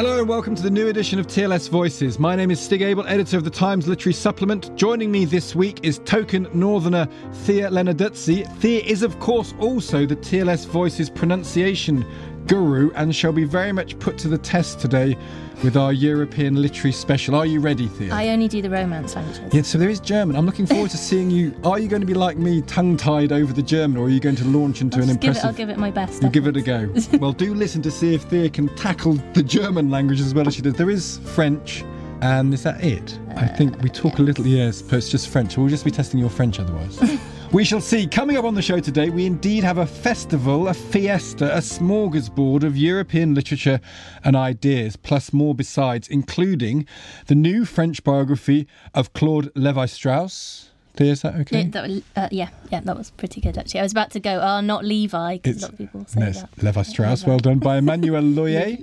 Hello and welcome to the new edition of TLS Voices. My name is Stig Abell, editor of the Times Literary Supplement. Joining me this week is token northerner Thea Lenarduzzi. Thea is, of course, also the TLS Voices pronunciation guru and shall be very much put to the test today with our European literary special. Are you ready, Thea? I only do the romance languages. Yeah, so there is German. I'm looking forward to seeing you. Are you going to be like me, tongue tied over the German, or are you going to launch into I'll an just give it, impressive. I'll give it my best. You give it a go. well, do listen to see if Thea can tackle the German language as well as she does. There is French, and is that it? I uh, think we talk a little, yes, but it's just French. We'll just be testing your French otherwise. we shall see. Coming up on the show today, we indeed have a festival, a fiesta, a smorgasbord of European literature and ideas, plus more besides, including the new French biography of Claude Levi Strauss. Is that okay? Yeah, that uh, yeah, yeah, that was pretty good actually. I was about to go, oh, not Levi, because a lot of people say no, that. Levi Strauss, well done by Emmanuelle Loyer,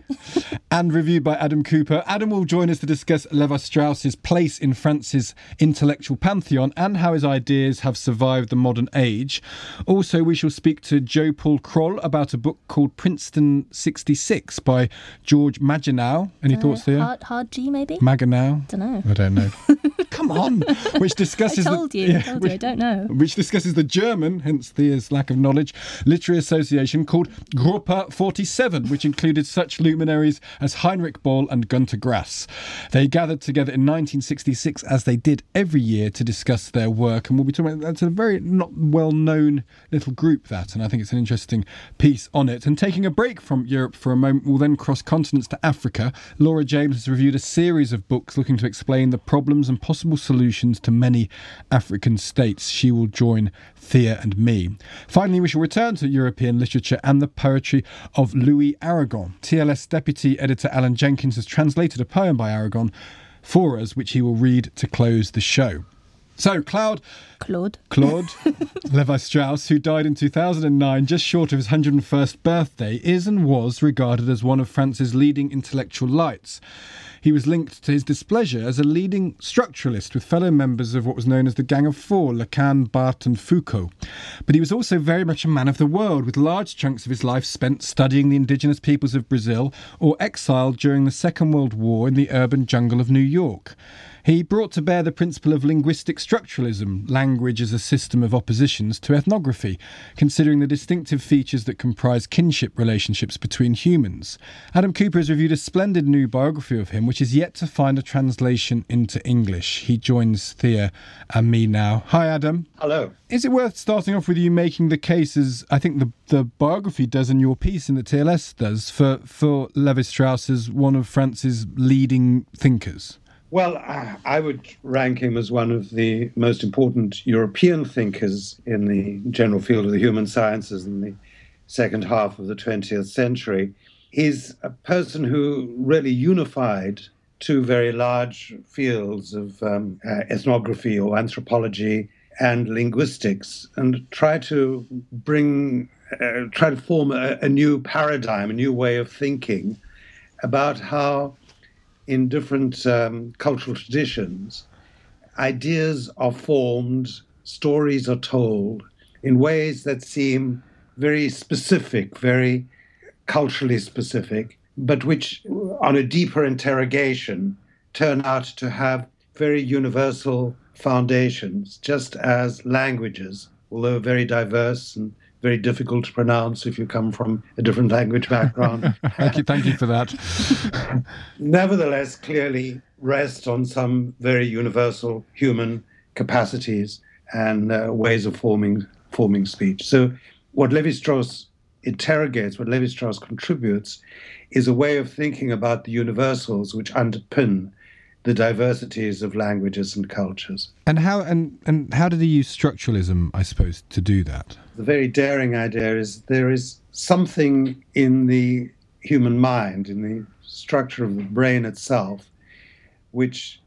and reviewed by Adam Kuper. Adam will join us to discuss Levi Strauss's place in France's intellectual pantheon and how his ideas have survived the modern age. Also, we shall speak to Joe Paul Kroll about a book called Princeton 66 by George Magenau. Any thoughts there? Hard, hard G, maybe? Magenau? Dunno. I don't know. Come on. Which I discusses the- you, yeah, I told which- you, I don't know. which discusses the German, hence Thea's lack of knowledge, literary association called Gruppe 47, which included such luminaries as Heinrich Böll and Gunter Grass. They gathered together in 1966, as they did every year, to discuss their work, and we'll be talking about that's a very not well known little group, that, and I think it's an interesting piece on it. And taking a break from Europe for a moment, we'll then cross continents to Africa. Laura James has reviewed a series of books looking to explain the problems and possible solutions to many African states. She will join Thea and me. Finally, we shall return to European literature and the poetry of Louis Aragon. TLS Deputy Editor Alan Jenkins has translated a poem by Aragon for us, which he will read to close the show. So, Cloud Claude. Claude Levi Strauss, who died in 2009, just short of his 101st birthday, is and was regarded as one of France's leading intellectual lights. He was linked to his displeasure as a leading structuralist with fellow members of what was known as the Gang of Four, Lacan, Barthes, and Foucault. But he was also very much a man of the world, with large chunks of his life spent studying the indigenous peoples of Brazil or exiled during the Second World War in the urban jungle of New York. He brought to bear the principle of linguistic structuralism, language as a system of oppositions, to ethnography, considering the distinctive features that comprise kinship relationships between humans. Adam Kuper has reviewed a splendid new biography of him, which is yet to find a translation into English. He joins Thea and me now. Hi, Adam. Hello. Is it worth starting off with you making the case, as I think the, the biography does and your piece in the TLS does, for, for Levi Strauss as one of France's leading thinkers? Well, I would rank him as one of the most important European thinkers in the general field of the human sciences in the second half of the 20th century. He's a person who really unified two very large fields of um, uh, ethnography or anthropology and linguistics and try to bring, uh, try to form a, a new paradigm, a new way of thinking about how in different um, cultural traditions, ideas are formed, stories are told in ways that seem very specific, very culturally specific, but which, on a deeper interrogation, turn out to have very universal foundations, just as languages, although very diverse and very difficult to pronounce if you come from a different language background. thank you, thank you for that. Nevertheless, clearly rest on some very universal human capacities and uh, ways of forming forming speech. So, what Levi Strauss interrogates, what Levi Strauss contributes, is a way of thinking about the universals which underpin the diversities of languages and cultures. And how and, and how did he use structuralism, I suppose, to do that? The very daring idea is there is something in the human mind, in the structure of the brain itself, which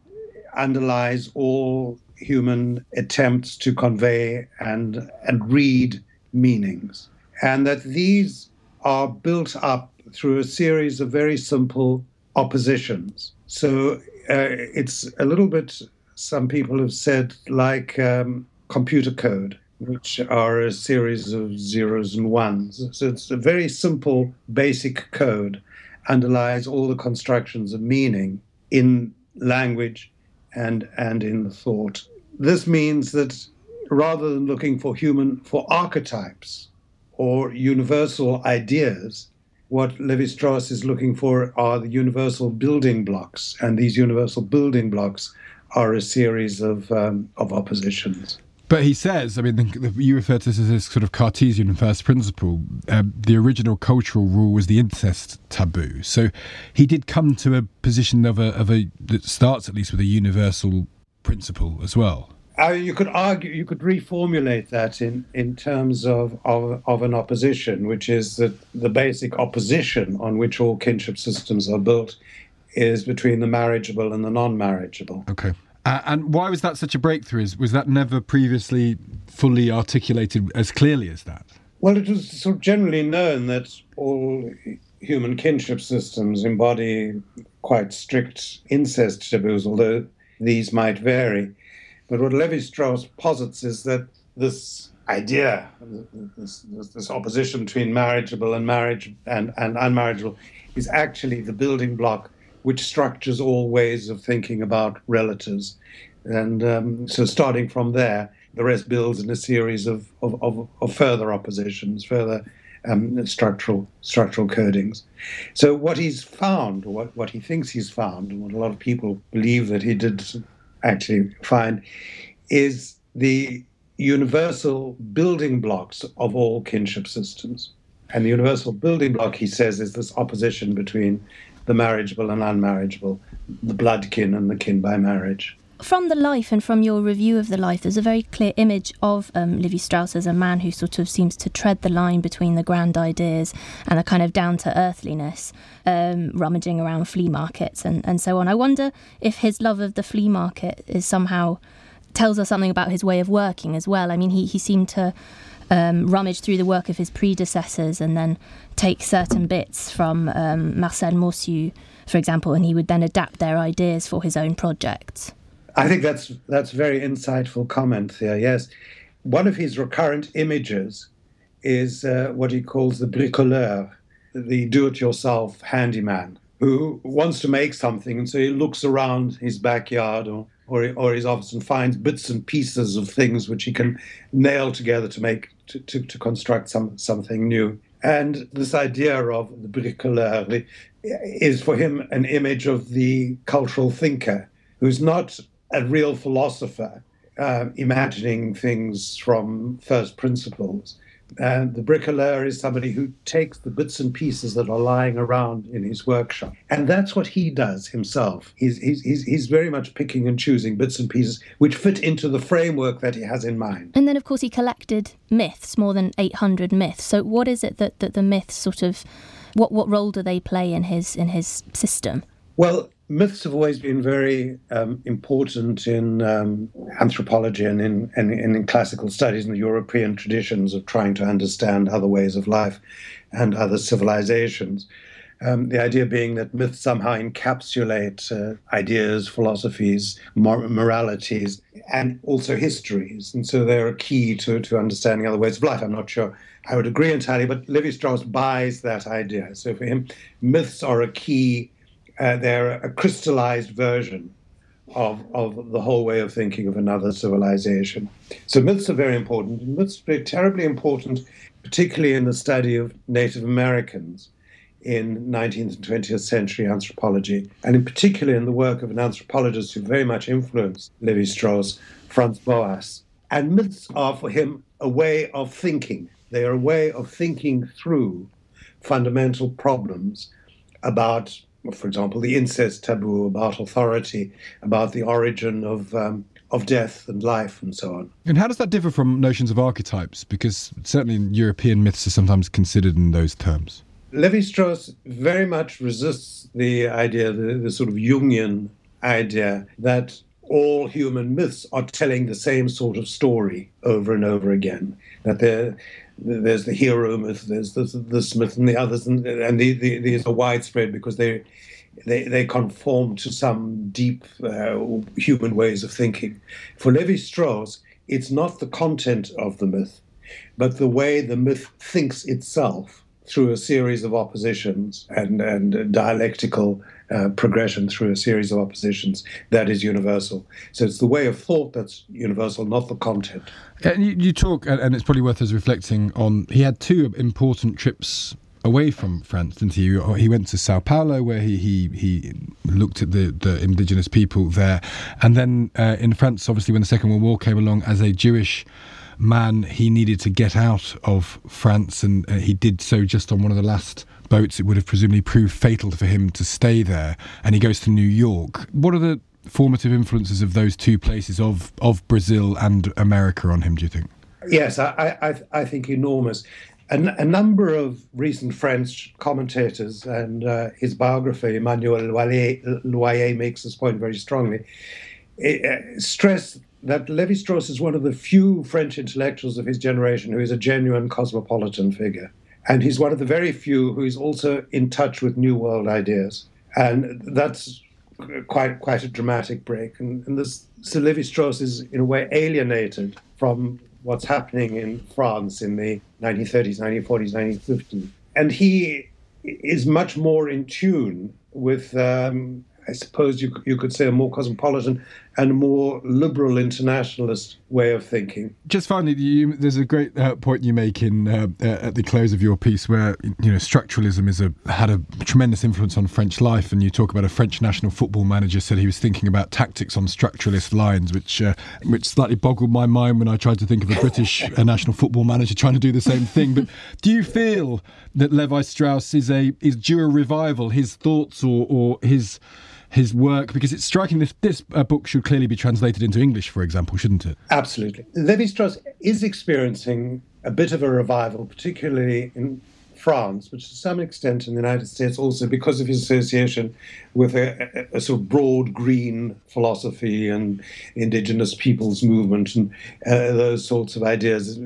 underlies all human attempts to convey and and read meanings, and that these are built up through a series of very simple oppositions. So it's a little bit. Some people have said like um, computer code, which are a series of zeros and ones. So it's a very simple, basic code underlies all the constructions of meaning in language and and in thought. This means that rather than looking for human for archetypes or universal ideas, what Levi Strauss is looking for are the universal building blocks, and these universal building blocks are a series of um, of oppositions. But he says, I mean, the, you refer to this as this sort of Cartesian first principle. Um, the original cultural rule was the incest taboo. So he did come to a position of a, of a that starts at least with a universal principle as well. Uh, you could argue, you could reformulate that in, in terms of, of, of an opposition, which is that the basic opposition on which all kinship systems are built is between the marriageable and the non marriageable. Okay. Uh, and why was that such a breakthrough? Was that never previously fully articulated as clearly as that? Well, it was sort of generally known that all human kinship systems embody quite strict incest taboos, although these might vary. But what Levi Strauss posits is that this idea, this, this, opposition between marriageable and marriage and, and unmarriageable, is actually the building block which structures all ways of thinking about relatives. And um, so, starting from there, the rest builds in a series of, of, of, of further oppositions, further um, structural structural codings. So, what he's found, what, what he thinks he's found, and what a lot of people believe that he did actually find, is the universal building blocks of all kinship systems. And the universal building block, he says, is this opposition between the marriageable and unmarriageable, the blood kin and the kin by marriage. From the life and from your review of the life, there's a very clear image of um, Levi Strauss as a man who sort of seems to tread the line between the grand ideas and the kind of down to earthliness, um, rummaging around flea markets and, and so on. I wonder if his love of the flea market is somehow tells us something about his way of working as well. I mean, he, he seemed to um, rummage through the work of his predecessors and then take certain bits from um, Marcel Mauss, for example, and he would then adapt their ideas for his own projects. I think that's that's very insightful comment there. Yes, one of his recurrent images is uh, what he calls the bricoleur, the do-it-yourself handyman, who wants to make something, and so he looks around his backyard or or, or his office and finds bits and pieces of things which he can nail together to make to, to, to construct some something new. And this idea of the bricoleur is for him an image of the cultural thinker who's not a real philosopher, uh, imagining things from first principles, and the bricoleur is somebody who takes the bits and pieces that are lying around in his workshop. And that's what he does himself. He's, he's, he's, he's very much picking and choosing bits and pieces which fit into the framework that he has in mind. And then, of course, he collected myths, more than 800 myths. So, what is it that, that the myths sort of, what, what role do they play in his, in his system? Well, myths have always been very um, important in um, anthropology and in, and, in classical studies and the European traditions of trying to understand other ways of life and other civilizations. Um, the idea being that myths somehow encapsulate uh, ideas, philosophies, mor- moralities, and also histories. And so they're a key to, to understanding other ways of life. I'm not sure I would agree entirely, but Levi Strauss buys that idea. So for him, myths are a key, uh, they're a crystallized version of, of the whole way of thinking of another civilization. So myths are very important. Myths are terribly important, particularly in the study of Native Americans in 19th and 20th century anthropology, and in particular in the work of an anthropologist who very much influenced Levi Strauss, Franz Boas. And myths are for him a way of thinking. They are a way of thinking through fundamental problems about, for example, the incest taboo, about authority, about the origin of um, of death and life and so on. And how does that differ from notions of archetypes? Because certainly European myths are sometimes considered in those terms. Levi Strauss very much resists the idea, the, the sort of Jungian idea, that all human myths are telling the same sort of story over and over again. That there's the hero myth, there's the, this myth, and the others, and, and the, the, these are widespread because they they, they conform to some deep uh, human ways of thinking. For Levi Strauss, it's not the content of the myth, but the way the myth thinks itself through a series of oppositions and, and dialectical uh, progression through a series of oppositions that is universal. So it's the way of thought that's universal, not the content. And you, you talk, and it's probably worth us reflecting on. He had two important trips away from France, didn't he? He went to Sao Paulo, where he he, he looked at the, the indigenous people there, and then uh, in France, obviously, when the Second World War came along, as a Jewish man, he needed to get out of France, and uh, he did so just on one of the last boats. It would have presumably proved fatal for him to stay there, and he goes to New York. What are the formative influences of those two places of of Brazil and America on him? Do you think? Yes, I I, I think enormous. A, a number of recent French commentators and uh, his biographer Emmanuelle Loyer, makes this point very strongly. It, uh, stress that Levi Strauss is one of the few French intellectuals of his generation who is a genuine cosmopolitan figure. And he's one of the very few who is also in touch with New World ideas. And that's quite quite a dramatic break. And, and this, so Levi Strauss is, in a way, alienated from what's happening in France in the 1930s, 1940s, 1950s. And he is much more in tune with um, I suppose you, you could say, a more cosmopolitan and more liberal internationalist way of thinking. Just finally, you, there's a great uh, point you make in uh, uh, at the close of your piece where you know structuralism is a had a tremendous influence on French life, and you talk about a French national football manager said he was thinking about tactics on structuralist lines, which uh, which slightly boggled my mind when I tried to think of a British national football manager trying to do the same thing. But do you feel that Levi Strauss is a is due a revival? His thoughts or or his his work? Because it's striking this this uh, book should clearly be translated into English, for example, shouldn't it? Absolutely. Levi Strauss is experiencing a bit of a revival, particularly in France, which to some extent in the United States also because of his association with a, a, a, sort of broad green philosophy and indigenous peoples movement and uh, those sorts of ideas.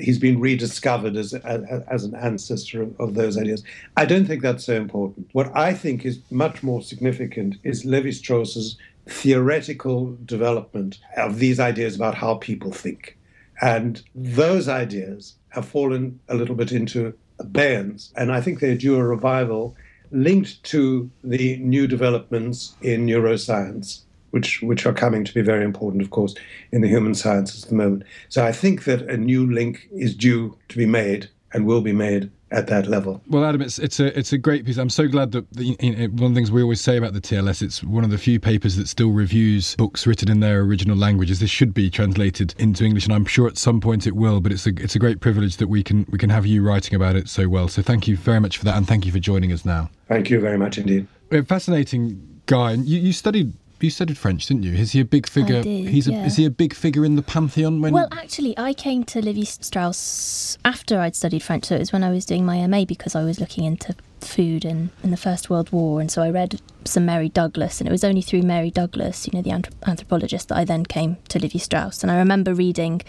He's been rediscovered as, as, an ancestor of, of, those ideas. I don't think that's so important. What I think is much more significant is Levi Strauss's theoretical development of these ideas about how people think. And those ideas have fallen a little bit into abeyance. And I think they're due a revival linked to the new developments in neuroscience, which, which are coming to be very important, of course, in the human sciences at the moment. So I think that a new link is due to be made and will be made at that level. Well, Adam, it's it's a it's a great piece. I'm so glad that the, you know, one of the things we always say about the TLS, it's one of the few papers that still reviews books written in their original languages. This should be translated into English, and I'm sure at some point it will. But it's a it's a great privilege that we can we can have you writing about it so well. So thank you very much for that, and thank you for joining us now. Thank you very much indeed. Fascinating guy, and you, you studied you studied French, didn't you? Is he a big figure? Did, He's a, is he a big figure in the pantheon? When well, actually, I came to Levi Strauss after I'd studied French, so it was when I was doing my MA because I was looking into food in, in the First World War, and so I read some Mary Douglas, and it was only through Mary Douglas, you know, the anthrop- anthropologist, that I then came to Levi Strauss, and I remember reading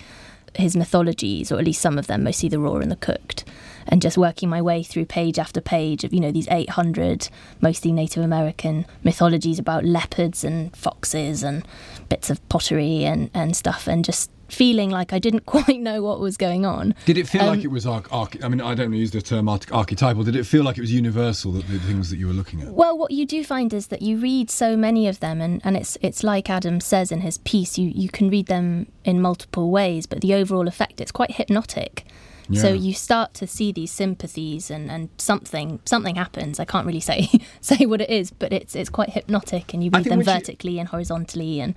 his mythologies, or at least some of them, mostly the raw and the cooked, and just working my way through page after page of you know these 800 mostly Native American mythologies about leopards and foxes and bits of pottery and and stuff, and just feeling like I didn't quite know what was going on. Did it feel um, like it was arch- arch- I mean, I don't use the term arch- archetypal. Did it feel like it was universal the, the things that you were looking at? Well, what you do find is that you read so many of them, and, and it's it's like Adam says in his piece. You you can read them in multiple ways, but the overall effect it's quite hypnotic. Yeah. So you start to see these sympathies and, and something something happens. I can't really say say what it is, but it's it's quite hypnotic and you read them vertically you... and horizontally and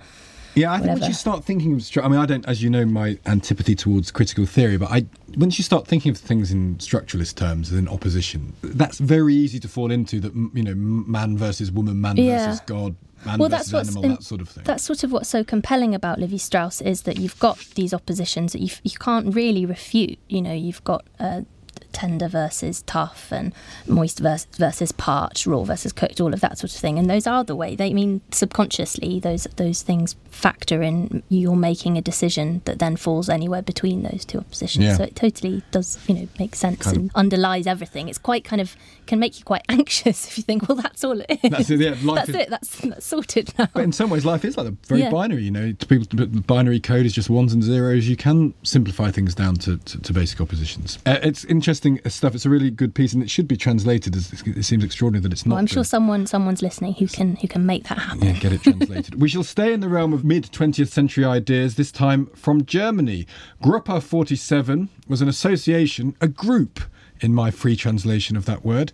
yeah, I think whatever. once you start thinking of, I mean, I don't, as you know, my antipathy towards critical theory, but I, once you start thinking of things in structuralist terms, in opposition, that's very easy to fall into. That you know, man versus woman, man yeah. versus God, Man well, that's what's animal, that sort of thing. That's sort of what's so compelling about Levi Strauss is that you've got these oppositions that you you can't really refute. You know, you've got uh, tender versus tough and moist versus, versus parched, raw versus cooked, all of that sort of thing. And those are the way they I mean subconsciously those those things factor in you're making a decision that then falls anywhere between those two oppositions. Yeah. So it totally does, you know, make sense kind and underlies everything. It's quite kind of can make you quite anxious if you think, well, that's all it is. That's it. Yeah, that's is, it. That's, that's sorted now. But in some ways, life is like a very yeah. binary. You know, to people, binary code is just ones and zeros. You can simplify things down to, to, to basic oppositions. Uh, it's interesting stuff. It's a really good piece, and it should be translated. It seems extraordinary that it's not. Well, I'm sure someone someone's listening who can who can make that happen. Yeah, get it translated. we shall stay in the realm of mid 20th century ideas. This time from Germany. Gruppe 47 was an association, a group in my free translation of that word,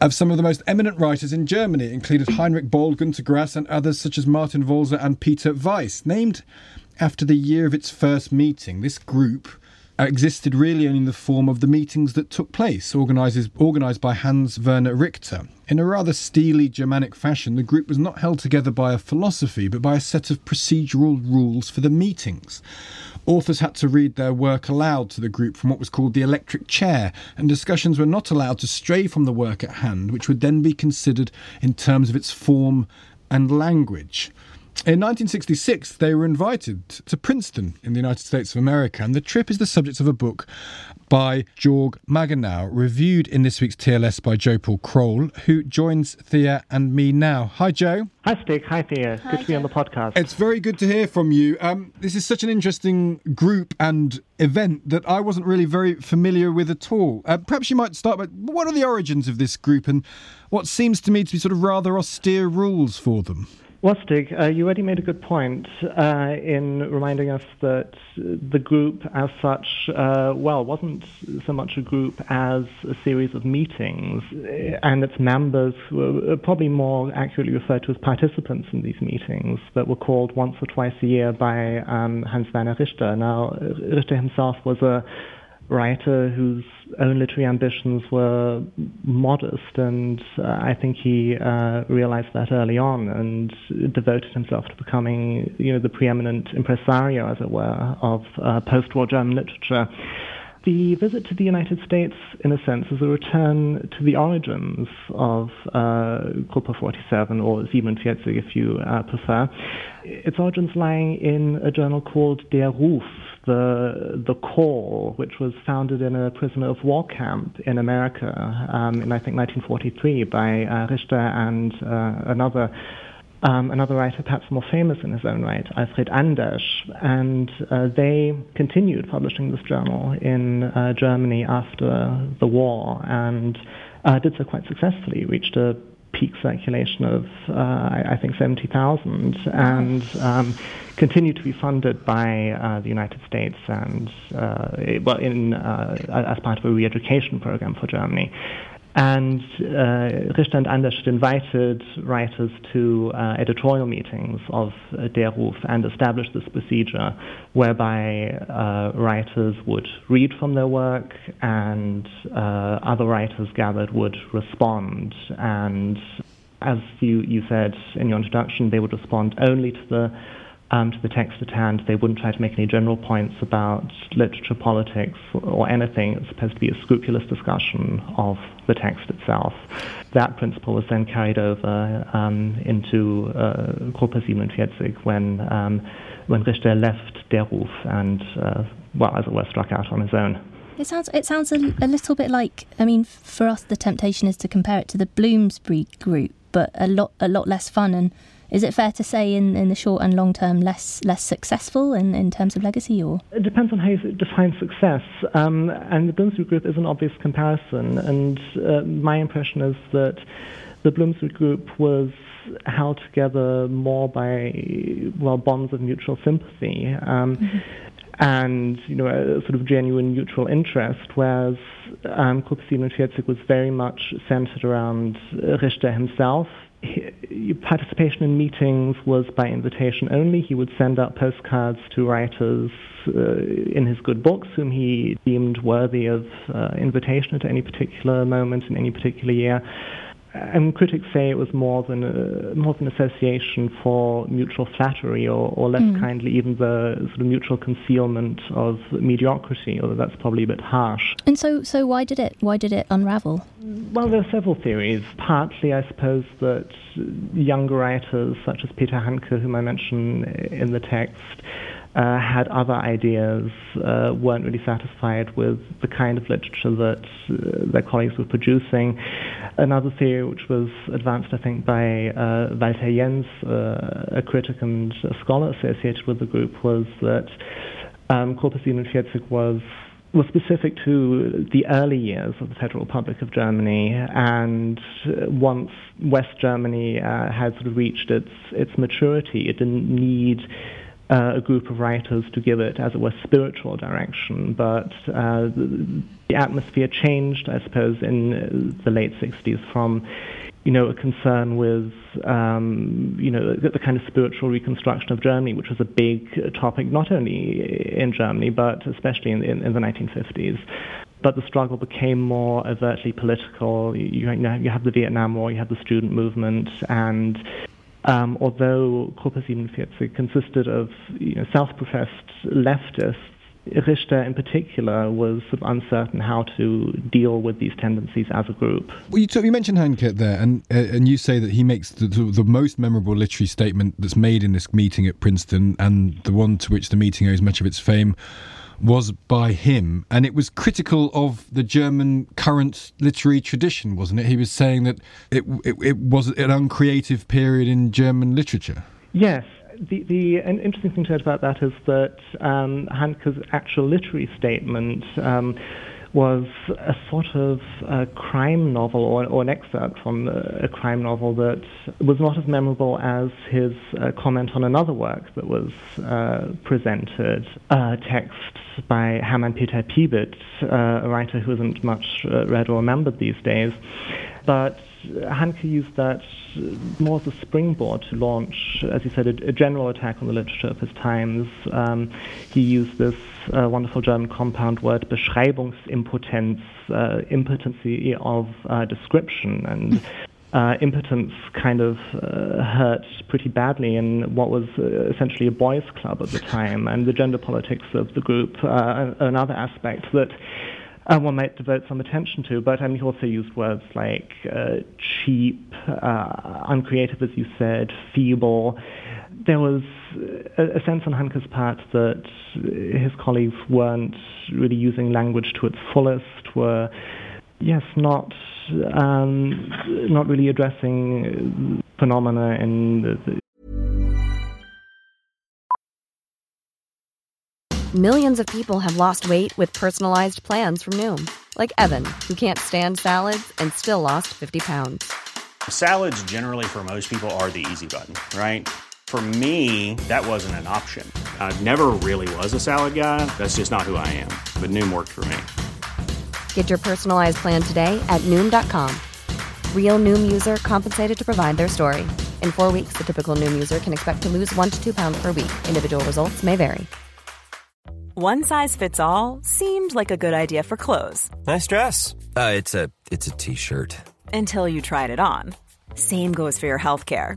of some of the most eminent writers in Germany. Included Heinrich Böll, Günter Grass, and others such as Martin Walser and Peter Weiss. Named after the year of its first meeting, this group Uh, existed really only in the form of the meetings that took place, organised by Hans Werner Richter. In a rather steely Germanic fashion, the group was not held together by a philosophy, but by a set of procedural rules for the meetings. Authors had to read their work aloud to the group from what was called the electric chair, and discussions were not allowed to stray from the work at hand, which would then be considered in terms of its form and language. In 1966, they were invited to Princeton in the United States of America, and the trip is the subject of a book by Georg Magenau, reviewed in this week's TLS by Joe Paul Kroll, who joins Thea and me now. Hi, Joe. Hi, Stig. Hi, Thea. Hi, good to be on the podcast. It's very good to hear from you. Um, this is such an interesting group and event that I wasn't really very familiar with at all. Uh, perhaps you might start by what are the origins of this group and what seems to me to be sort of rather austere rules for them? Wastig, uh, you already made a good point uh, in reminding us that the group as such, uh, well, wasn't so much a group as a series of meetings, and its members were probably more accurately referred to as participants in these meetings that were called once or twice a year by um, Hans Werner Richter. Now, Richter himself was a writer whose own literary ambitions were modest, and uh, I think he uh, realized that early on and devoted himself to becoming, you know, the preeminent impresario, as it were, of uh, post-war German literature. The visit to the United States, in a sense, is a return to the origins of uh, Gruppe 47, or 47 if you uh, prefer. Its origins lying in a journal called Der Ruf, the the call, which was founded in a prisoner of war camp in America um, in I think 1943 by uh, Richter and uh, another. Um, another writer, perhaps more famous in his own right, Alfred Andersch, and uh, they continued publishing this journal in uh, Germany after the war and uh, did so quite successfully, reached a peak circulation of, uh, I, I, think, 70,000, and um, continue to be funded by uh, the United States and, uh, well, in, uh, as part of a re-education program for Germany. And uh, Richter and Andersch invited writers to uh, editorial meetings of uh, Der Ruf and established this procedure whereby uh, writers would read from their work and uh, other writers gathered would respond. And as you, you said in your introduction, they would respond only to the um, to the text at hand. They wouldn't try to make any general points about literature, politics, or anything. It's supposed to be a scrupulous discussion of the text itself. That principle was then carried over um, into uh, Gruppe 47 when, um, when Richter left Der Ruf and uh, well, as it were, struck out on his own. It sounds it sounds a, a little bit like I mean for us the temptation is to compare it to the Bloomsbury group, but a lot a lot less fun and is it fair to say in, in the short and long term less less successful in, in terms of legacy or? It depends on how you define success. Um, and the Bloomsbury group is an obvious comparison. And uh, my impression is that the Bloomsbury group was held together more by well bonds of mutual sympathy um, mm-hmm. and you know a sort of genuine mutual interest, whereas um, Gruppe was very much centered around Richter himself. He, participation in meetings was by invitation only. He would send out postcards to writers uh, in his good books whom he deemed worthy of uh, invitation at any particular moment in any particular year and critics say it was more than a, more than association for mutual flattery, or, or less mm. kindly, even the sort of mutual concealment of mediocrity. Although that's probably a bit harsh. And so, so why did it why did it unravel? Well, there are several theories. Partly, I suppose that younger writers such as Peter Handke, whom I mention in the text, uh, had other ideas, uh, weren't really satisfied with the kind of literature that uh, their colleagues were producing. Another theory, which was advanced, I think, by uh, Walter Jens, uh, a critic and a scholar associated with the group, was that um, Gruppe 47 was was specific to the early years of the Federal Republic of Germany, and once West Germany uh, had sort of reached its its maturity, it didn't need uh, a group of writers to give it, as it were, spiritual direction. But uh, the, atmosphere changed, I suppose, in the late 60s from, you know, a concern with, um, you know, the, the, kind of spiritual reconstruction of Germany, which was a big topic not only in Germany, but especially in, in, in the 1950s but the struggle became more overtly political. You, you, know, you have the Vietnam War, you have the student movement, and um, although Gruppe 47 consisted of you know, self-professed leftists, Richter in particular was sort of uncertain how to deal with these tendencies as a group. Well, you, you mentioned Handke there, and uh, and you say that he makes the, the, most memorable literary statement that's made in this meeting at Princeton, and the one to which the meeting owes much of its fame was by him, and it was critical of the German current literary tradition, wasn't it? He was saying that it it, it was an uncreative period in German literature. Yes, the, the an interesting thing to add about that is that um, Handke's actual literary statement um, was a sort of a crime novel or, or an excerpt from a, crime novel that was not as memorable as his uh, comment on another work that was uh, presented, a text by Hermann Peter Piwitt, uh, a writer who isn't much uh, read or remembered these days. But Handke used that more as a springboard to launch, as he said, a, a general attack on the literature of his times. Um, he used this uh, wonderful German compound word Beschreibungsimpotenz, uh, impotency of uh, description, and uh, impotence kind of uh, hurt pretty badly in what was uh, essentially a boys' club at the time, and the gender politics of the group, another aspect that uh, one might devote some attention to. But I mean, he also used words like uh, cheap, uh, uncreative, as you said, feeble. There was a, a sense on Handke's part that his colleagues weren't really using language to its fullest, were, yes, not um, not really addressing phenomena in the, the Millions of people have lost weight with personalized plans from Noom, like Evan, who can't stand salads and still lost 50 pounds. Salads, generally, for most people, are the easy button, right? For me, that wasn't an option. I never really was a salad guy. That's just not who I am. But Noom worked for me. Get your personalized plan today at Noom.com. Real Noom user compensated to provide their story. In four weeks, the typical Noom user can expect to lose one to two pounds per week. Individual results may vary. One size fits all seemed like a good idea for clothes. Nice dress. Uh, it's a it's a t-shirt. Until you tried it on. Same goes for your health care.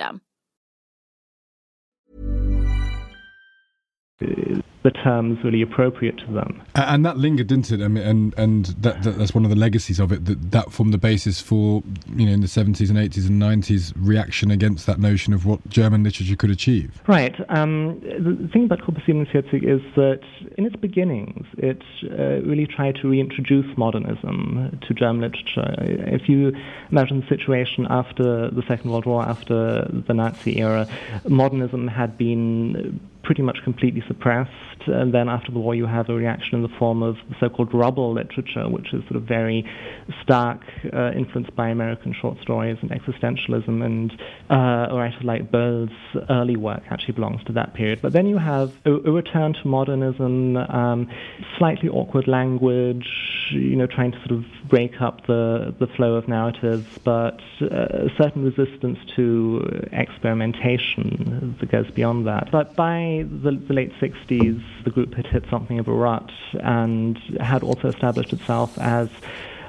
Amsterdam. The terms really appropriate to them. And that lingered, didn't it? I mean, and and that, that, that's one of the legacies of it. That that formed the basis for you know in the seventies and eighties and nineties reaction against that notion of what German literature could achieve. Right. Um, the thing about Gruppe 47 is that in its beginnings, it uh, really tried to reintroduce modernism to German literature. If you imagine the situation after the Second World War, after the Nazi era, modernism had been pretty much completely suppressed. And then after the war, you have a reaction in the form of the so-called rubble literature, which is sort of very stark, uh, influenced by American short stories and existentialism. And uh, a writer like Böll's early work actually belongs to that period. But then you have a, a return to modernism, um, slightly awkward language, you know, trying to sort of break up the, the flow of narratives, but uh, a certain resistance to experimentation that goes beyond that. But by the, the late 60s, the group had hit something of a rut and had also established itself as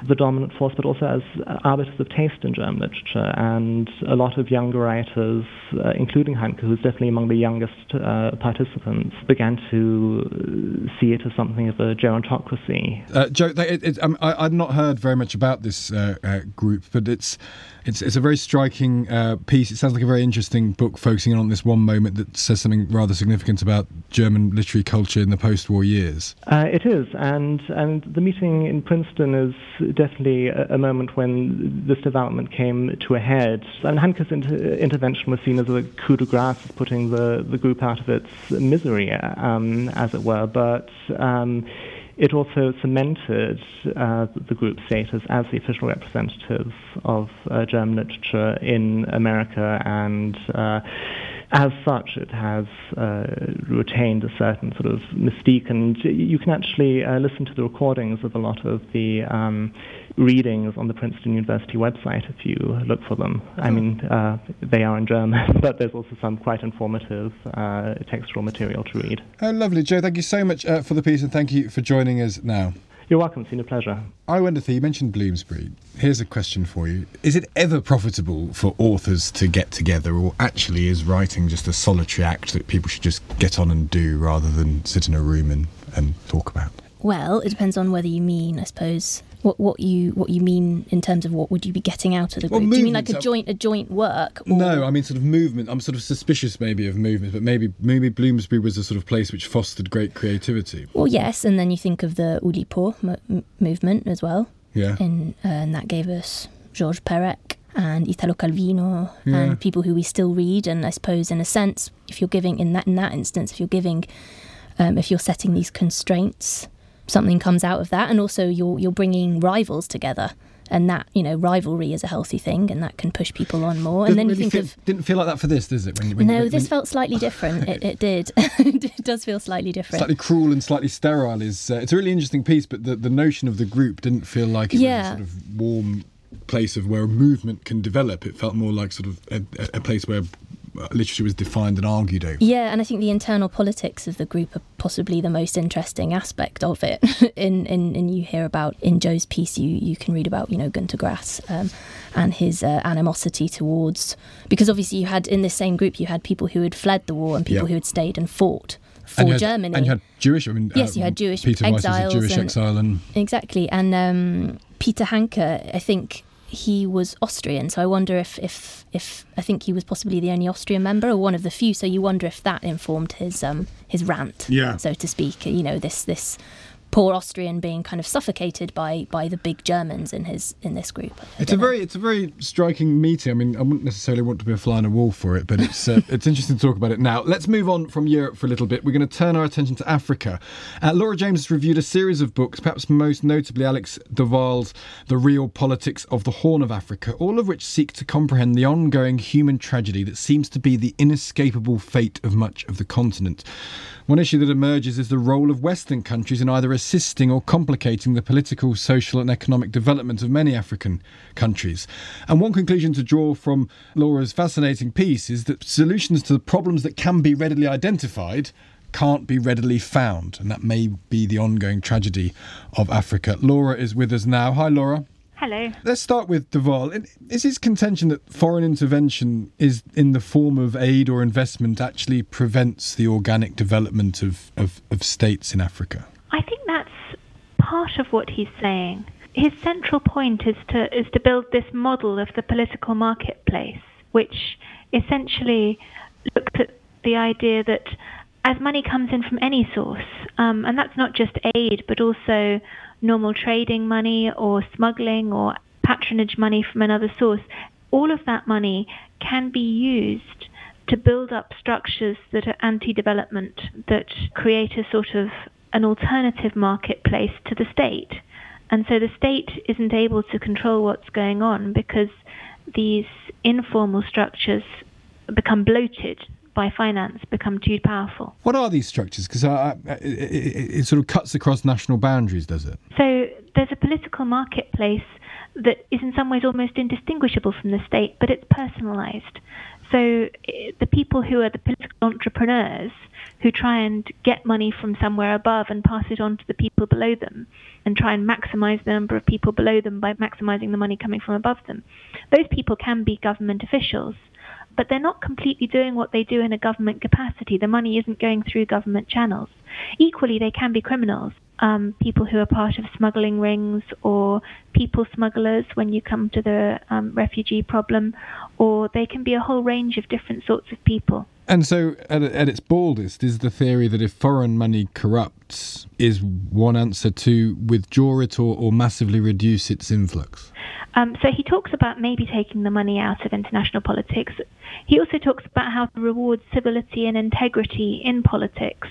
the dominant force, but also as arbiters of taste in German literature. And a lot of younger writers, uh, including Handke, who's definitely among the youngest uh, participants, began to see it as something of a gerontocracy. Uh, Joe, it, it, um, I, would not heard very much about this uh, uh, group, but it's it's it's a very striking uh, piece. It sounds like a very interesting book, focusing on this one moment that says something rather significant about German literary culture in the post-war years. it is, and and the meeting in Princeton is definitely a, a, moment when this development came to a head. And Handke's inter- intervention was seen as a coup de grace, putting the, the group out of its misery, um, as it were. But um, it also cemented uh, the group's status as the official representatives of uh, German literature in America and uh, as such, it has uh, retained a certain sort of mystique, and you can actually uh, listen to the recordings of a lot of the um, readings on the Princeton University website if you look for them. I mean, uh, they are in German, but there's also some quite informative uh, textual material to read. Oh, lovely, Joe. Thank you so much uh, for the piece, and thank you for joining us now. You're welcome. It's been a pleasure. I wonder, you mentioned Bloomsbury. Here's a question for you. Is it ever profitable for authors to get together, or actually is writing just a solitary act that people should just get on and do rather than sit in a room and, and talk about? Well, it depends on whether you mean, I suppose, what what you what you mean in terms of what would you be getting out of the group? Well, Do you mean like a joint a joint work? Or? No, I mean sort of movement. I'm sort of suspicious maybe of movement, but maybe maybe Bloomsbury was a sort of place which fostered great creativity. Well, yes, and then you think of the Oulipo m- movement as well. Yeah, and, uh, and that gave us Georges Perec and Italo Calvino yeah. and people who we still read. And I suppose in a sense, if you're giving in that in that instance, if you're giving, um, if you're setting these constraints something comes out of that, and also you're you're bringing rivals together and that you know rivalry is a healthy thing and that can push people on more. And Doesn't then really you think feel, of didn't feel like that for this does it? When, when, no when, this felt slightly different. It, it did. It does feel slightly different. Slightly cruel and slightly sterile is uh, it's a really interesting piece but the, the notion of the group didn't feel like it yeah. was a sort of warm place of where a movement can develop. It felt more like sort of a, a place where literature was defined and argued over. Yeah, and I think the internal politics of the group are possibly the most interesting aspect of it. in, in, in you hear about in Joe's piece, you you can read about you know Gunter Grass um, and his uh, animosity towards because obviously you had in this same group you had people who had fled the war and people who had stayed and fought for and had, Germany. And you had Jewish. I mean, yes, uh, you had Jewish Peter exiles. Jewish and, exile, and exactly. And um, Peter Handke, I think he was Austrian, so I wonder if, if if I think he was possibly the only Austrian member or one of the few. So you wonder if that informed his um, his rant, yeah. so to speak. You know, this this poor Austrian being kind of suffocated by by the big Germans in his in this group. It's a know. very it's a very striking meeting. I mean, I wouldn't necessarily want to be a fly on a wall for it, but it's uh, it's interesting to talk about it now. Let's move on from Europe for a little bit. We're going to turn our attention to Africa. Uh, Laura James has reviewed a series of books, perhaps most notably Alex de Waal's The Real Politics of the Horn of Africa, all of which seek to comprehend the ongoing human tragedy that seems to be the inescapable fate of much of the continent. One issue that emerges is the role of Western countries in either assisting or complicating the political, social, and economic development of many African countries. And one conclusion to draw from Laura's fascinating piece is that solutions to the problems that can be readily identified can't be readily found. And that may be the ongoing tragedy of Africa. Laura is with us now. Hi, Laura. Hello. Let's start with de Waal. Is his contention that foreign intervention is in the form of aid or investment actually prevents the organic development of, of, of states in Africa? I think that's part of what he's saying. His central point is to is to build this model of the political marketplace, which essentially looks at the idea that as money comes in from any source, um, and that's not just aid, but also normal trading money or smuggling or patronage money from another source, all of that money can be used to build up structures that are anti-development, that create a sort of an alternative marketplace to the state. And so the state isn't able to control what's going on because these informal structures become bloated by finance become too powerful. What are these structures? Because uh, uh, it, it, it, sort of cuts across national boundaries, does it? So there's a political marketplace that is in some ways almost indistinguishable from the state, but it's personalized. So eh, the people who are the political entrepreneurs who try and get money from somewhere above and pass it on to the people below them and try and maximize the number of people below them by maximizing the money coming from above them. Those people can be government officials but they're not completely doing what they do in a government capacity. The money isn't going through government channels. Equally, they can be criminals, um, people who are part of smuggling rings or people smugglers when you come to the um, refugee problem, or they can be a whole range of different sorts of people. And so, at, at, its baldest, is the theory that if foreign money corrupts, is one answer to withdraw it or, or massively reduce its influx? Um, so he talks about maybe taking the money out of international politics. He also talks about how to reward civility and integrity in politics,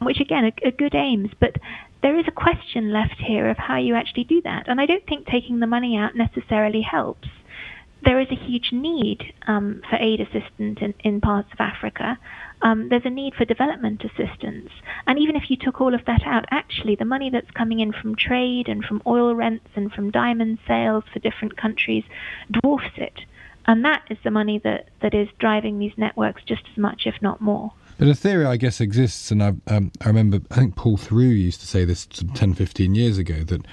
which again are, are good aims, but there is a question left here of how you actually do that. And I don't think taking the money out necessarily helps. There is a huge need um, for aid assistance in, in parts of Africa. Um, there's a need for development assistance. And even if you took all of that out, actually, the money that's coming in from trade and from oil rents and from diamond sales for different countries dwarfs it. And that is the money that, that is driving these networks just as much, if not more. But a theory, I guess, exists, and I, um, I remember, I think Paul Theroux used to say this 10, 15 years ago, that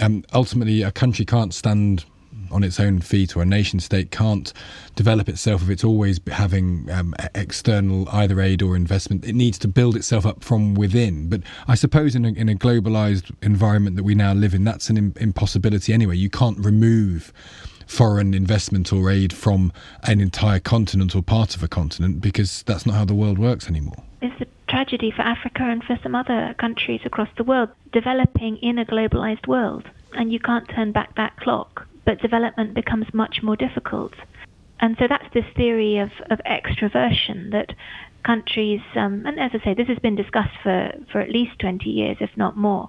um, ultimately a country can't stand on its own feet or a nation state can't develop itself if it's always having um, external either aid or investment. It needs to build itself up from within. But I suppose in a, in a globalized environment that we now live in, that's an impossibility anyway. You can't remove foreign investment or aid from an entire continent or part of a continent because that's not how the world works anymore. It's a tragedy for Africa and for some other countries across the world developing in a globalized world, and you can't turn back that clock. But development becomes much more difficult. And so that's this theory of, of extroversion that countries, um, and as I say, this has been discussed for, for at least 20 years, if not more,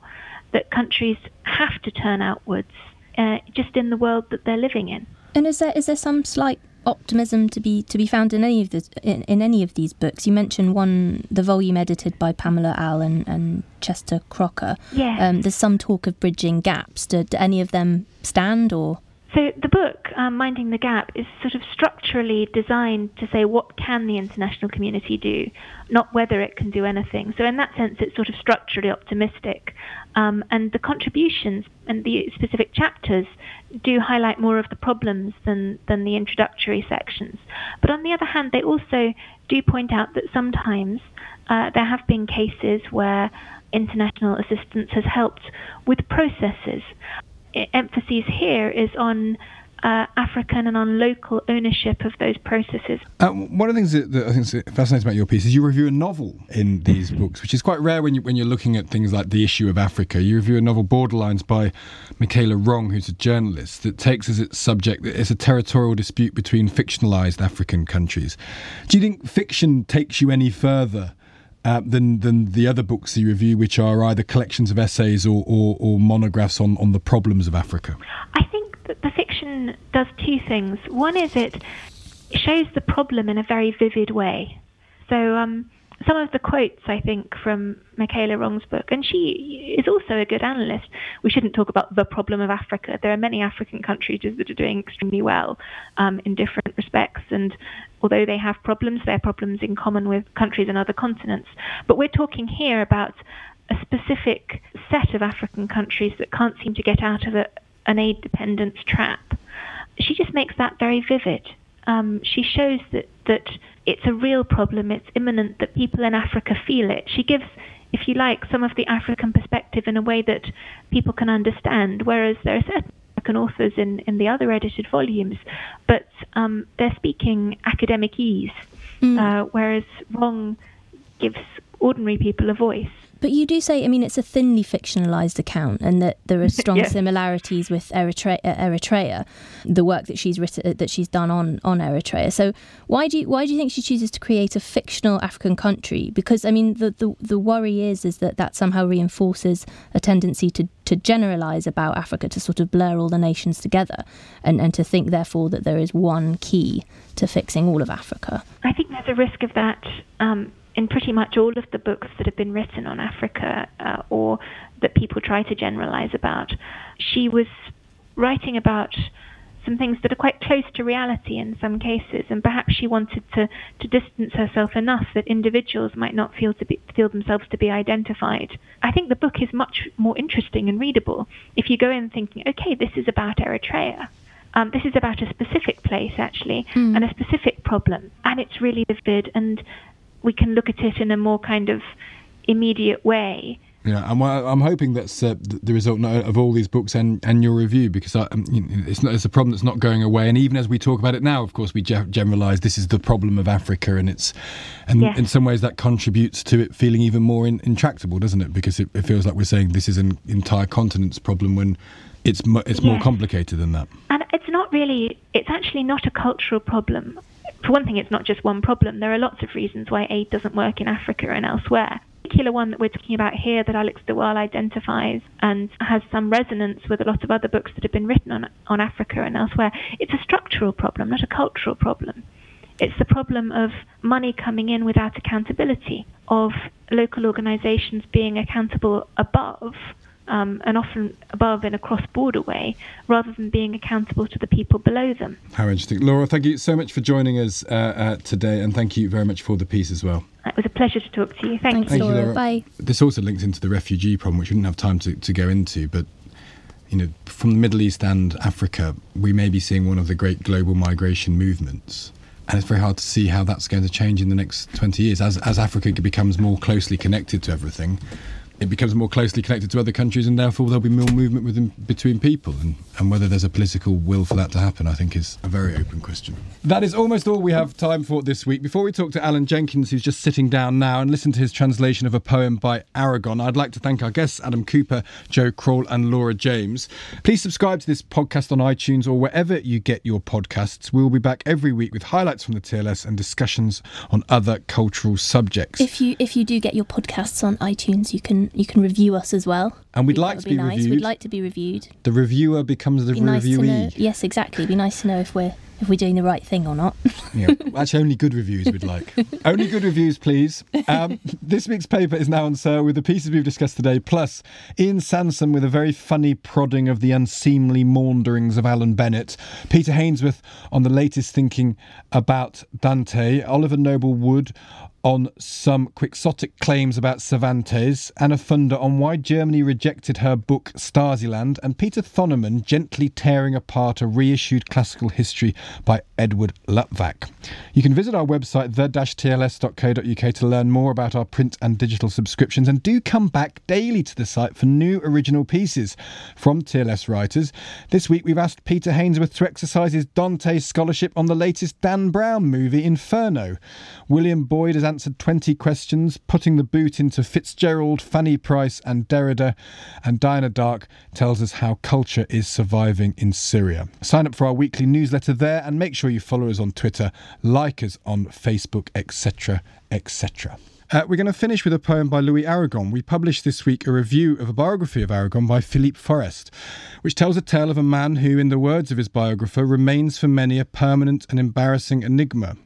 that countries have to turn outwards uh, just in the world that they're living in. And is there is there some slight optimism to be to be found in any of the in, in any of these books? You mentioned one, the volume edited by Pamela Aall and Chester Crocker. Yeah. Um, there's some talk of bridging gaps. Do, do any of them stand or? So the book, um, Minding the Gap, is sort of structurally designed to say what can the international community do, not whether it can do anything. So in that sense, it's sort of structurally optimistic. Um, and the contributions and the specific chapters do highlight more of the problems than, than the introductory sections. But on the other hand, they also do point out that sometimes uh, there have been cases where international assistance has helped with processes emphasis here is on uh, African and on local ownership of those processes. Uh, one of the things that, that I think is fascinating about your piece is you review a novel in these books, which is quite rare when, you, when you're looking at things like the issue of Africa. You review a novel, Borderlines, by Michela Wrong, who's a journalist, that takes as its subject that it's a territorial dispute between fictionalized African countries. Do you think fiction takes you any further? Uh, than than the other books you review, which are either collections of essays or, or, or monographs on, on the problems of Africa? I think that the fiction does two things. One is it shows the problem in a very vivid way. So um, some of the quotes, I think, from Michela Wrong's book, and she is also a good analyst. We shouldn't talk about the problem of Africa. There are many African countries that are doing extremely well um, in different respects, and although they have problems, they have problems in common with countries in other continents. But we're talking here about a specific set of African countries that can't seem to get out of a, an aid dependence trap. She just makes that very vivid. Um, she shows that, that it's a real problem, it's imminent, that people in Africa feel it. She gives, if you like, some of the African perspective in a way that people can understand, whereas there are certain African authors in, in the other edited volumes, but um, they're speaking academese, mm. uh, whereas Wrong gives ordinary people a voice. But you do say, I mean, it's a thinly fictionalized account, and that there are strong yeah. similarities with Eritrea, uh, Eritrea, the work that she's written, uh, that she's done on on Eritrea. So why do you, why do you think she chooses to create a fictional African country? Because I mean, the, the the worry is is that that somehow reinforces a tendency to to generalize about Africa, to sort of blur all the nations together, and and to think therefore that there is one key to fixing all of Africa. I think there's a risk of that. Um, in pretty much all of the books that have been written on Africa uh, or that people try to generalize about, she was writing about some things that are quite close to reality in some cases, and perhaps she wanted to, to distance herself enough that individuals might not feel to be, feel themselves to be identified. I think the book is much more interesting and readable if you go in thinking, okay, this is about Eritrea. Um, this is about a specific place actually mm. and a specific problem, and it's really vivid and we can look at it in a more kind of immediate way. Yeah, and I'm hoping that's uh, the result of all these books and, and your review because I, um, you know, it's not it's a problem that's not going away. And even as we talk about it now, of course, we generalise this is the problem of Africa, and it's and yes. in some ways that contributes to it feeling even more in, intractable, doesn't it? Because it, it, feels like we're saying this is an entire continent's problem when it's it's yes. more complicated than that. And it's not really. It's actually not a cultural problem for one thing, it's not just one problem. There are lots of reasons why aid doesn't work in Africa and elsewhere. The particular one that we're talking about here that Alex de Waal identifies and has some resonance with a lot of other books that have been written on, on Africa and elsewhere, it's a structural problem, not a cultural problem. It's the problem of money coming in without accountability, of local organizations being accountable above um, and often above in a cross border way, rather than being accountable to the people below them. How interesting. Laura, thank you so much for joining us uh, uh, today, and thank you very much for the piece as well. It was a pleasure to talk to you. Thank Thanks, you. Thank you, Laura. Bye. This also links into the refugee problem, which we didn't have time to, to go into, but you know, from the Middle East and Africa, we may be seeing one of the great global migration movements. And it's very hard to see how that's going to change in the next 20 years. As, as Africa becomes more closely connected to everything, it becomes more closely connected to other countries, and therefore there'll be more movement within, between people. And, and whether there's a political will for that to happen, I think, is a very open question. That is almost all we have time for this week. Before we talk to Alan Jenkins, who's just sitting down now, and listen to his translation of a poem by Aragon, I'd like to thank our guests, Adam Kuper, Joe Kroll, and Laura James. Please subscribe to this podcast on iTunes or wherever you get your podcasts. We'll be back every week with highlights from the TLS and discussions on other cultural subjects. If you if you do get your podcasts on iTunes, you can you can review us as well. And we'd like to be, be nice. reviewed. We'd like to be reviewed. The reviewer becomes the be reviewee. Nice yes, exactly. It'd be nice to know if we're if we're doing the right thing or not. yeah, actually, only good reviews we'd like. only good reviews, please. Um, this week's paper is now on sale with the pieces we've discussed today, plus Ian Sansom with a very funny prodding of the unseemly maunderings of Alan Bennett, Peter Hainsworth on the latest thinking about Dante, Oliver Noble Wood on some quixotic claims about Cervantes, Anna Funder on why Germany rejected her book Stasiland, and Peter Thonemann gently tearing apart a reissued classical history by Edward Luttwak. You can visit our website, the-tls.co.uk, to learn more about our print and digital subscriptions, and do come back daily to the site for new original pieces from TLS writers. This week we've asked Peter Hainsworth to exercise his Dante scholarship on the latest Dan Brown movie, Inferno. William Boyd has answered 20 questions, putting the boot into Fitzgerald, Fanny Price, and Derrida. And Diana Darke tells us how culture is surviving in Syria. Sign up for our weekly newsletter there and make sure you follow us on Twitter, like us on Facebook, etc. etc. Uh, we're going to finish with a poem by Louis Aragon. We published this week a review of a biography of Aragon by Philippe Forest, which tells a tale of a man who, in the words of his biographer, remains for many a permanent and embarrassing enigma.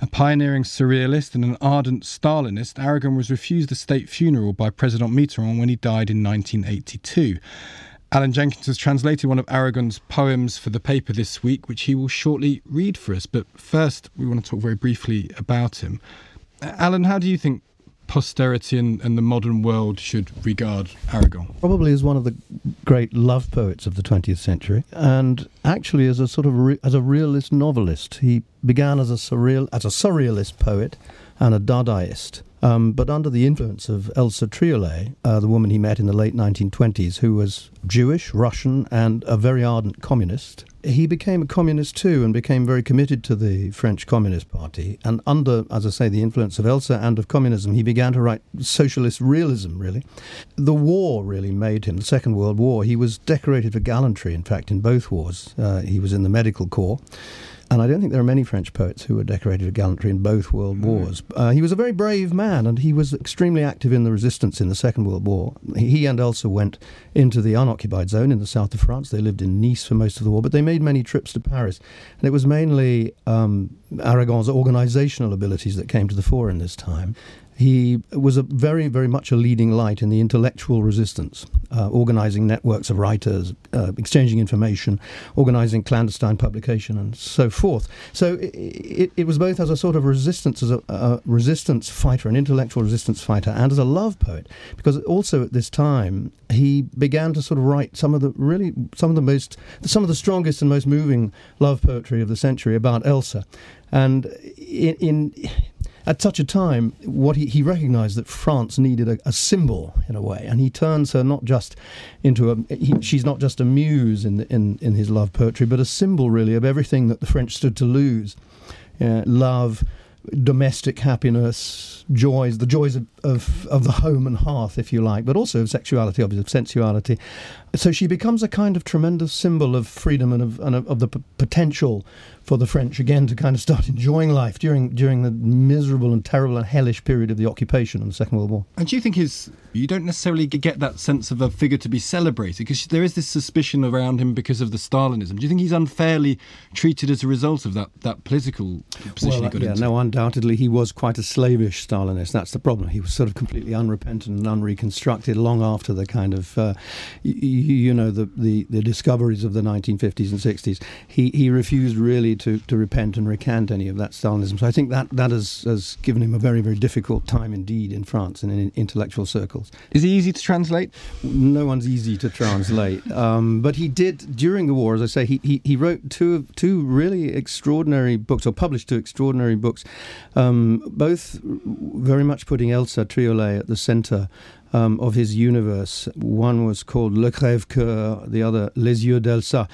A pioneering surrealist and an ardent Stalinist, Aragon was refused a state funeral by President Mitterrand when he died in 1982. Alan Jenkins has translated one of Aragon's poems for the paper this week, which he will shortly read for us. But first, we want to talk very briefly about him. Alan, how do you think posterity and, and, the modern world should regard Aragon? Probably as one of the great love poets of the 20th century, and actually as a sort of re- as a realist novelist. He began as a surreal as a surrealist poet and a Dadaist. Um, but under the influence of Elsa Triolet, uh, the woman he met in the late 1920s, who was Jewish, Russian, and a very ardent communist, he became a communist too and became very committed to the French Communist Party. And under, as I say, the influence of Elsa and of communism, he began to write socialist realism, really. The war really made him, the Second World War. He was decorated for gallantry, in fact, in both wars. Uh, he was in the medical corps. And I don't think there are many French poets who were decorated for gallantry in both world wars. Uh, he was a very brave man, and he was extremely active in the resistance in the Second World War. He and Elsa went into the unoccupied zone in the south of France. They lived in Nice for most of the war, but they made many trips to Paris. And it was mainly um, Aragon's organizational abilities that came to the fore in this time. He was a very, very much a leading light in the intellectual resistance, uh, organizing networks of writers, uh, exchanging information, organizing clandestine publication, and so forth. So it, it, it, was both as a sort of resistance, as a, a, resistance fighter, an intellectual resistance fighter, and as a love poet, because also at this time he began to sort of write some of the really some of the most some of the strongest and most moving love poetry of the century about Elsa, and in, in at such a time, what he, he recognized that France needed a, a, symbol in a way, and he turns her not just into a he, she's not just a muse in, the, in in his love poetry, but a symbol really of everything that the French stood to lose, uh, love, domestic happiness, joys, the joys of, of, of the home and hearth, if you like, but also of sexuality, obviously, of sensuality. So she becomes a kind of tremendous symbol of freedom and of, and of, of the p- potential for the French again to kind of start enjoying life during during the miserable and terrible and hellish period of the occupation and the Second World War. And do you think his you don't necessarily get that sense of a figure to be celebrated because there is this suspicion around him because of the Stalinism. Do you think he's unfairly treated as a result of that that political position well, he got yeah, into? No, undoubtedly he was quite a slavish Stalinist. That's the problem. He was sort of completely unrepentant and unreconstructed long after the kind of uh, you, you know the, the the discoveries of the 1950s and 60s. He he refused really to, to repent and recant any of that Stalinism. So I think that, that has, has given him a very, very difficult time indeed in France and in intellectual circles. Is he easy to translate? No one's easy to translate. um, but he did, during the war, as I say, he, he, he wrote two, two really extraordinary books, or published two extraordinary books, um, both very much putting Elsa Triolet at the center um, of his universe. One was called Le Crève-Cœur, the other Les Yeux d'Elsa.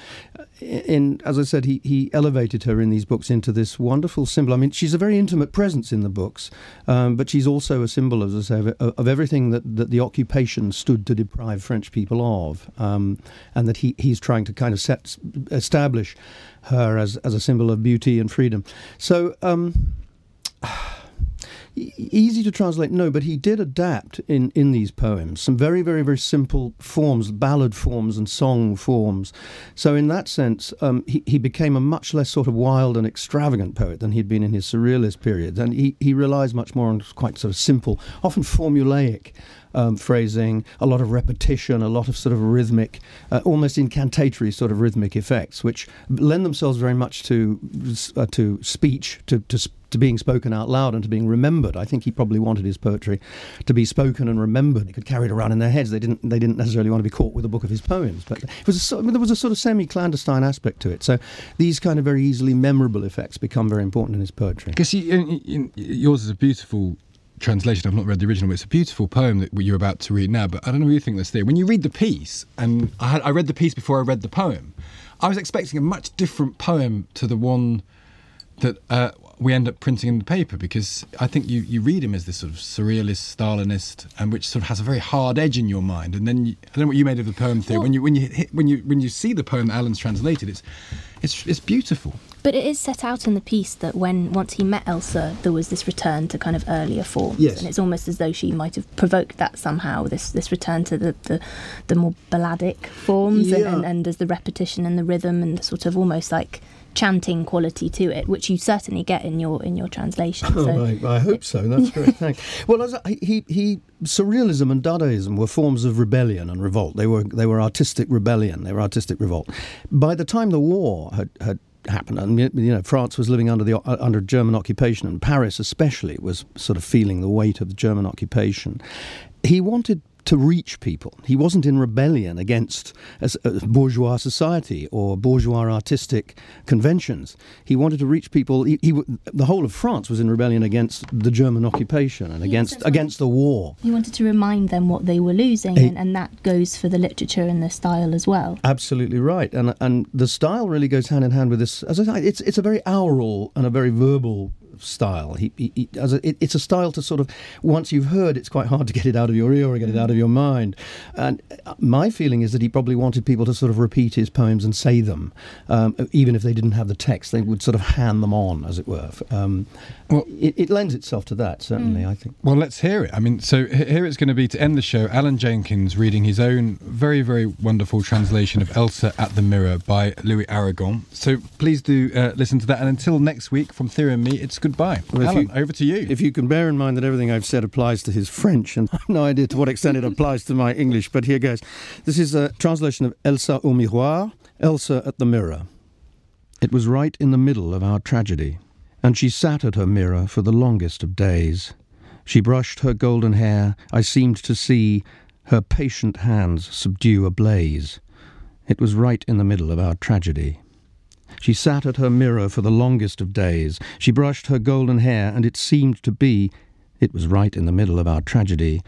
And as I said, he, he elevated her in these books into this wonderful symbol. I mean, she's a very intimate presence in the books, um, but she's also a symbol, as I say, of, of, everything that, that the occupation stood to deprive French people of, um, and that he, he's trying to kind of set, establish her as, as a symbol of beauty and freedom. So, um, easy to translate no but he did adapt in in these poems. Some very very very simple forms ballad forms and song forms. So in that sense um, he, he became a much less sort of wild and extravagant poet than he'd been in his surrealist period and he, he relies much more on quite sort of simple often formulaic um, phrasing, a lot of repetition, a lot of sort of rhythmic, uh, almost incantatory sort of rhythmic effects, which lend themselves very much to uh, to speech, to to to being spoken out loud and to being remembered. I think he probably wanted his poetry to be spoken and remembered. They could carry it around in their heads. They didn't. They didn't necessarily want to be caught with a book of his poems. But it was a, there was a sort of semi-clandestine aspect to it. So these kind of very easily memorable effects become very important in his poetry. Because yours is a beautiful translation. I've not read the original, but it's a beautiful poem that you're about to read now. But I don't know what you think this there. When you read the piece, and I, had, I read the piece before I read the poem, I was expecting a much different poem to the one that uh, we end up printing in the paper because I think you, you read him as this sort of surrealist, Stalinist, and which sort of has a very hard edge in your mind. And then you, I don't know what you made of the poem Thea. Well, when you when you hit, when you when you see the poem that Alan's translated, it's it's it's beautiful. But it is set out in the piece that when once he met Elsa, there was this return to kind of earlier forms, yes. and it's almost as though she might have provoked that somehow. This this return to the the, the more balladic forms, yeah. and, and, and there's the repetition and the rhythm and the sort of almost like chanting quality to it, which you certainly get in your in your translation. Oh, so I, I hope so. That's great. Thanks. Well, as I, he he surrealism and Dadaism were forms of rebellion and revolt. They were they were artistic rebellion. They were artistic revolt. By the time the war had had happened, and you know France was living under the uh, under German occupation, and Paris especially was sort of feeling the weight of the German occupation. He wanted to reach people. He wasn't in rebellion against a uh, bourgeois society or bourgeois artistic conventions. He wanted to reach people. He, he, the whole of France was in rebellion against the German occupation and against yes, against the war. He wanted to remind them what they were losing, and, and that goes for the literature and the style as well. Absolutely right, and and the style really goes hand in hand with this. As I say, it's it's a very aural and a very verbal style. He, he, he a, it, it's a style to sort of once you've heard, it's quite hard to get it out of your ear or get it out of your mind. And uh, my feeling is that he probably wanted people to sort of repeat his poems and say them, um, even if they didn't have the text. They would sort of hand them on, as it were. Um, well, it, it, lends itself to that, certainly. Mm. I think. Well, let's hear it. I mean, so here it's going to be to end the show. Alan Jenkins reading his own very, very wonderful translation of Elsa at the Mirror by Louis Aragon. So please do uh, listen to that. And until next week, from Thea and me, it's goodbye. Well, Alan, you, over to you. If you can bear in mind that everything I've said applies to his French, and I have no idea to what extent it applies to my English, but here goes. This is a translation of Elsa au miroir, Elsa at the mirror. It was right in the middle of our tragedy, and she sat at her mirror for the longest of days. She brushed her golden hair. I seemed to see her patient hands subdue a blaze. It was right in the middle of our tragedy. She sat at her mirror for the longest of days. She brushed her golden hair, and it seemed to be, it was right in the middle of our tragedy,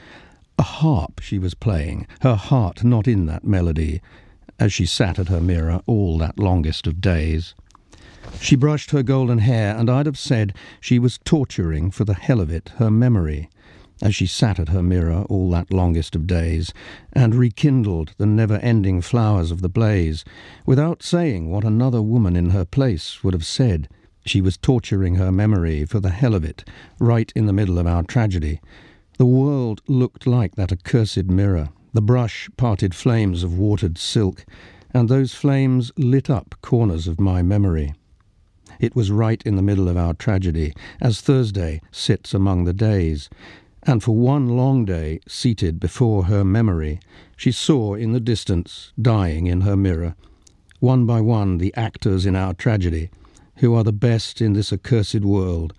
a harp she was playing, her heart not in that melody, as she sat at her mirror all that longest of days. She brushed her golden hair, and I'd have said she was torturing for the hell of it her memory as she sat at her mirror all that longest of days, and rekindled the never ending flowers of the blaze, without saying what another woman in her place would have said. She was torturing her memory for the hell of it, right in the middle of our tragedy. The world looked like that accursed mirror. The brush parted flames of watered silk, and those flames lit up corners of my memory. It was right in the middle of our tragedy, as Thursday sits among the days and for one long day, seated before her memory, she saw in the distance, dying in her mirror, one by one the actors in our tragedy, who are the best in this accursed world,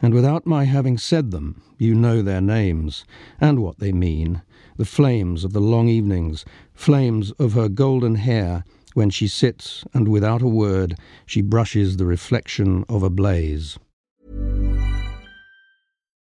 and without my having said them, you know their names, and what they mean, the flames of the long evenings, flames of her golden hair, when she sits and without a word she brushes the reflection of a blaze.